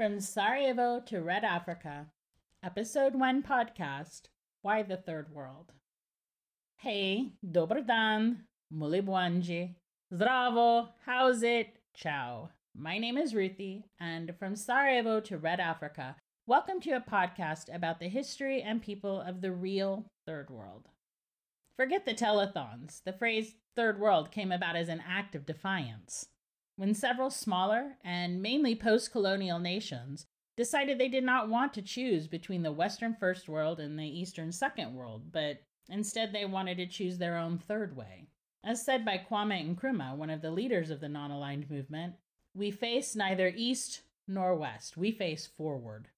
From Sarajevo to Red Africa, Episode 1 Podcast Why the Third World. Hey, dobar dan, muli bwanji, zdravo, how's it, ciao. My name is Ruthie, and from Sarajevo to Red Africa, welcome to a podcast about the history and people of the real Third World. Forget the telethons. The phrase Third World came about as an act of defiance when several smaller and mainly post colonial nations decided they did not want to choose between the Western First World and the Eastern Second World, but instead they wanted to choose their own third way. As said by Kwame Nkrumah, one of the leaders of the non aligned movement, we face neither East nor West, we face forward.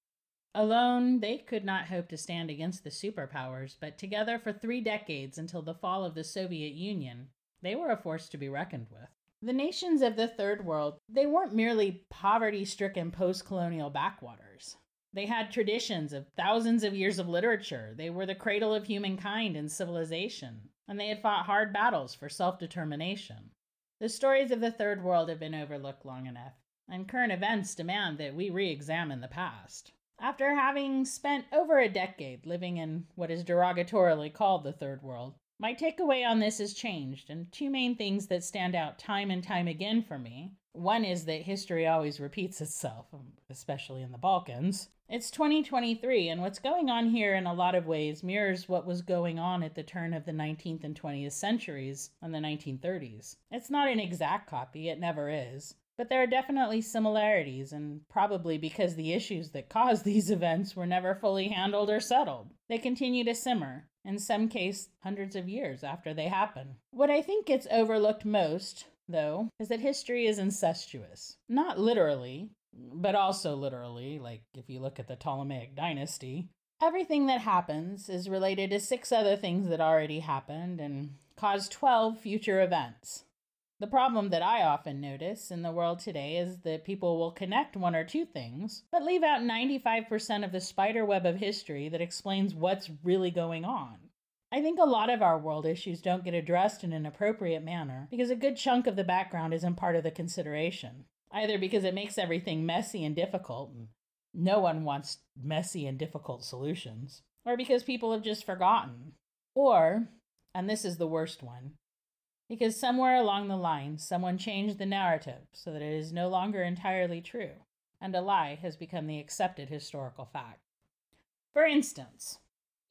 Alone, they could not hope to stand against the superpowers, but together for three decades until the fall of the Soviet Union, they were a force to be reckoned with. The nations of the Third World, they weren't merely poverty stricken post colonial backwaters. They had traditions of thousands of years of literature. They were the cradle of humankind and civilization, and they had fought hard battles for self determination. The stories of the Third World have been overlooked long enough, and current events demand that we re examine the past. After having spent over a decade living in what is derogatorily called the Third World, my takeaway on this has changed, and two main things that stand out time and time again for me. One is that history always repeats itself, um, especially in the Balkans. It's 2023, and what's going on here in a lot of ways mirrors what was going on at the turn of the 19th and 20th centuries and the 1930s. It's not an exact copy, it never is. But there are definitely similarities, and probably because the issues that caused these events were never fully handled or settled. They continue to simmer, in some case hundreds of years after they happen. What I think gets overlooked most, though, is that history is incestuous. Not literally, but also literally, like if you look at the Ptolemaic dynasty. Everything that happens is related to six other things that already happened and caused 12 future events. The problem that I often notice in the world today is that people will connect one or two things, but leave out 95% of the spider web of history that explains what's really going on. I think a lot of our world issues don't get addressed in an appropriate manner because a good chunk of the background isn't part of the consideration. Either because it makes everything messy and difficult, and no one wants messy and difficult solutions, or because people have just forgotten. Or, and this is the worst one, because somewhere along the line someone changed the narrative so that it is no longer entirely true, and a lie has become the accepted historical fact. For instance,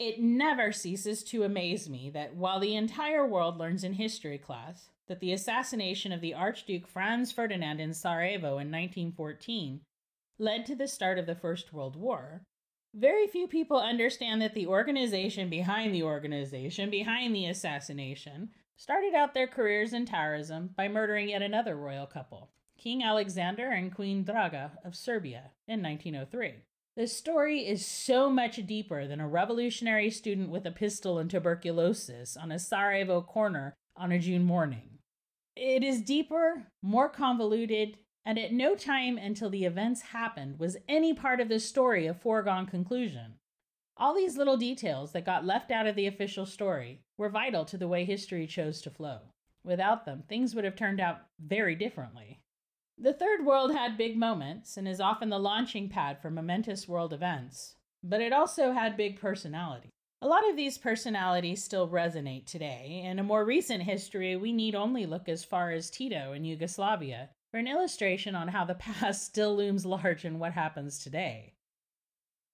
it never ceases to amaze me that while the entire world learns in history class that the assassination of the Archduke Franz Ferdinand in Sarajevo in 1914 led to the start of the First World War, very few people understand that the organization behind the organization behind the assassination started out their careers in terrorism by murdering yet another royal couple, King Alexander and Queen Draga of Serbia, in 1903. The story is so much deeper than a revolutionary student with a pistol and tuberculosis on a Sarajevo corner on a June morning. It is deeper, more convoluted, and at no time until the events happened was any part of the story a foregone conclusion. All these little details that got left out of the official story were vital to the way history chose to flow. Without them, things would have turned out very differently. The Third World had big moments and is often the launching pad for momentous world events, but it also had big personality. A lot of these personalities still resonate today. In a more recent history, we need only look as far as Tito in Yugoslavia for an illustration on how the past still looms large in what happens today.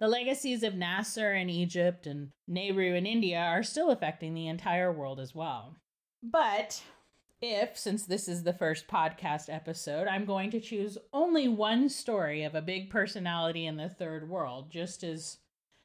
The legacies of Nasser in Egypt and Nehru in India are still affecting the entire world as well. But if, since this is the first podcast episode, I'm going to choose only one story of a big personality in the third world, just as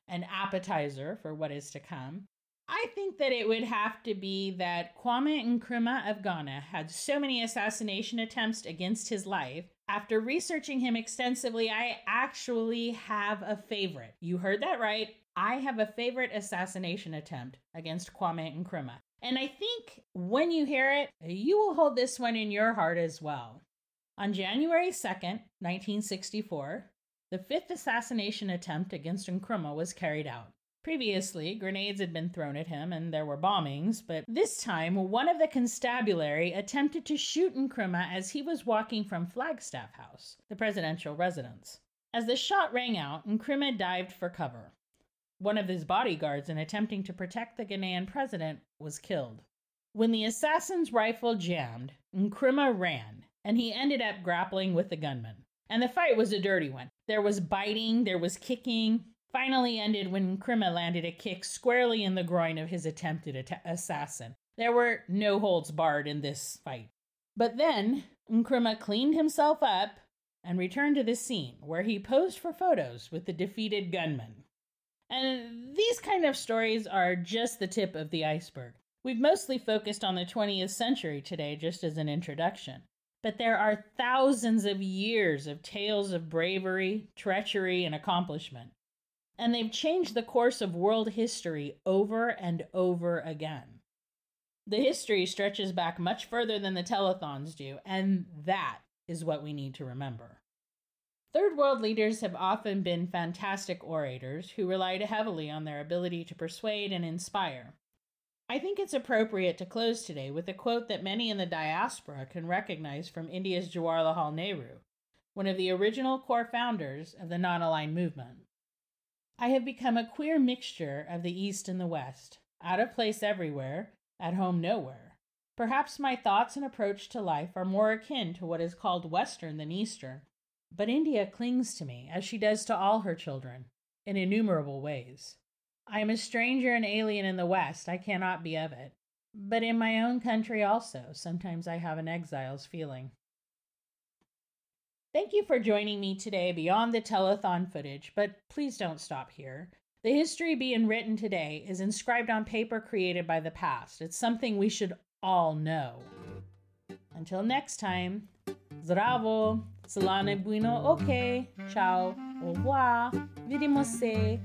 an appetizer for what is to come, I think that it would have to be that Kwame Nkrumah of Ghana had so many assassination attempts against his life after researching him extensively, I actually have a favorite. You heard that right. I have a favorite assassination attempt against Kwame Nkrumah. And I think when you hear it, you will hold this one in your heart as well. On January 2nd, 1964, the fifth assassination attempt against Nkrumah was carried out. Previously, grenades had been thrown at him and there were bombings, but this time one of the constabulary attempted to shoot Nkrumah as he was walking from Flagstaff House, the presidential residence. As the shot rang out, Nkrumah dived for cover. One of his bodyguards, in attempting to protect the Ghanaian president, was killed. When the assassin's rifle jammed, Nkrumah ran, and he ended up grappling with the gunman. And the fight was a dirty one. There was biting, there was kicking. Finally ended when Nkrumah landed a kick squarely in the groin of his attempted att- assassin. There were no holds barred in this fight. But then Nkrumah cleaned himself up and returned to the scene where he posed for photos with the defeated gunman. And these kind of stories are just the tip of the iceberg. We've mostly focused on the 20th century today just as an introduction. But there are thousands of years of tales of bravery, treachery, and accomplishment. And they've changed the course of world history over and over again. The history stretches back much further than the telethons do, and that is what we need to remember. Third world leaders have often been fantastic orators who relied heavily on their ability to persuade and inspire. I think it's appropriate to close today with a quote that many in the diaspora can recognize from India's Jawaharlal Nehru, one of the original core founders of the non aligned movement. I have become a queer mixture of the East and the West, out of place everywhere, at home nowhere. Perhaps my thoughts and approach to life are more akin to what is called Western than Eastern, but India clings to me, as she does to all her children, in innumerable ways. I am a stranger and alien in the West, I cannot be of it. But in my own country also, sometimes I have an exile's feeling. Thank you for joining me today beyond the telethon footage, but please don't stop here. The history being written today is inscribed on paper created by the past. It's something we should all know. Until next time, zdravo, slane bueno, ok, ciao, au revoir, vidimo se,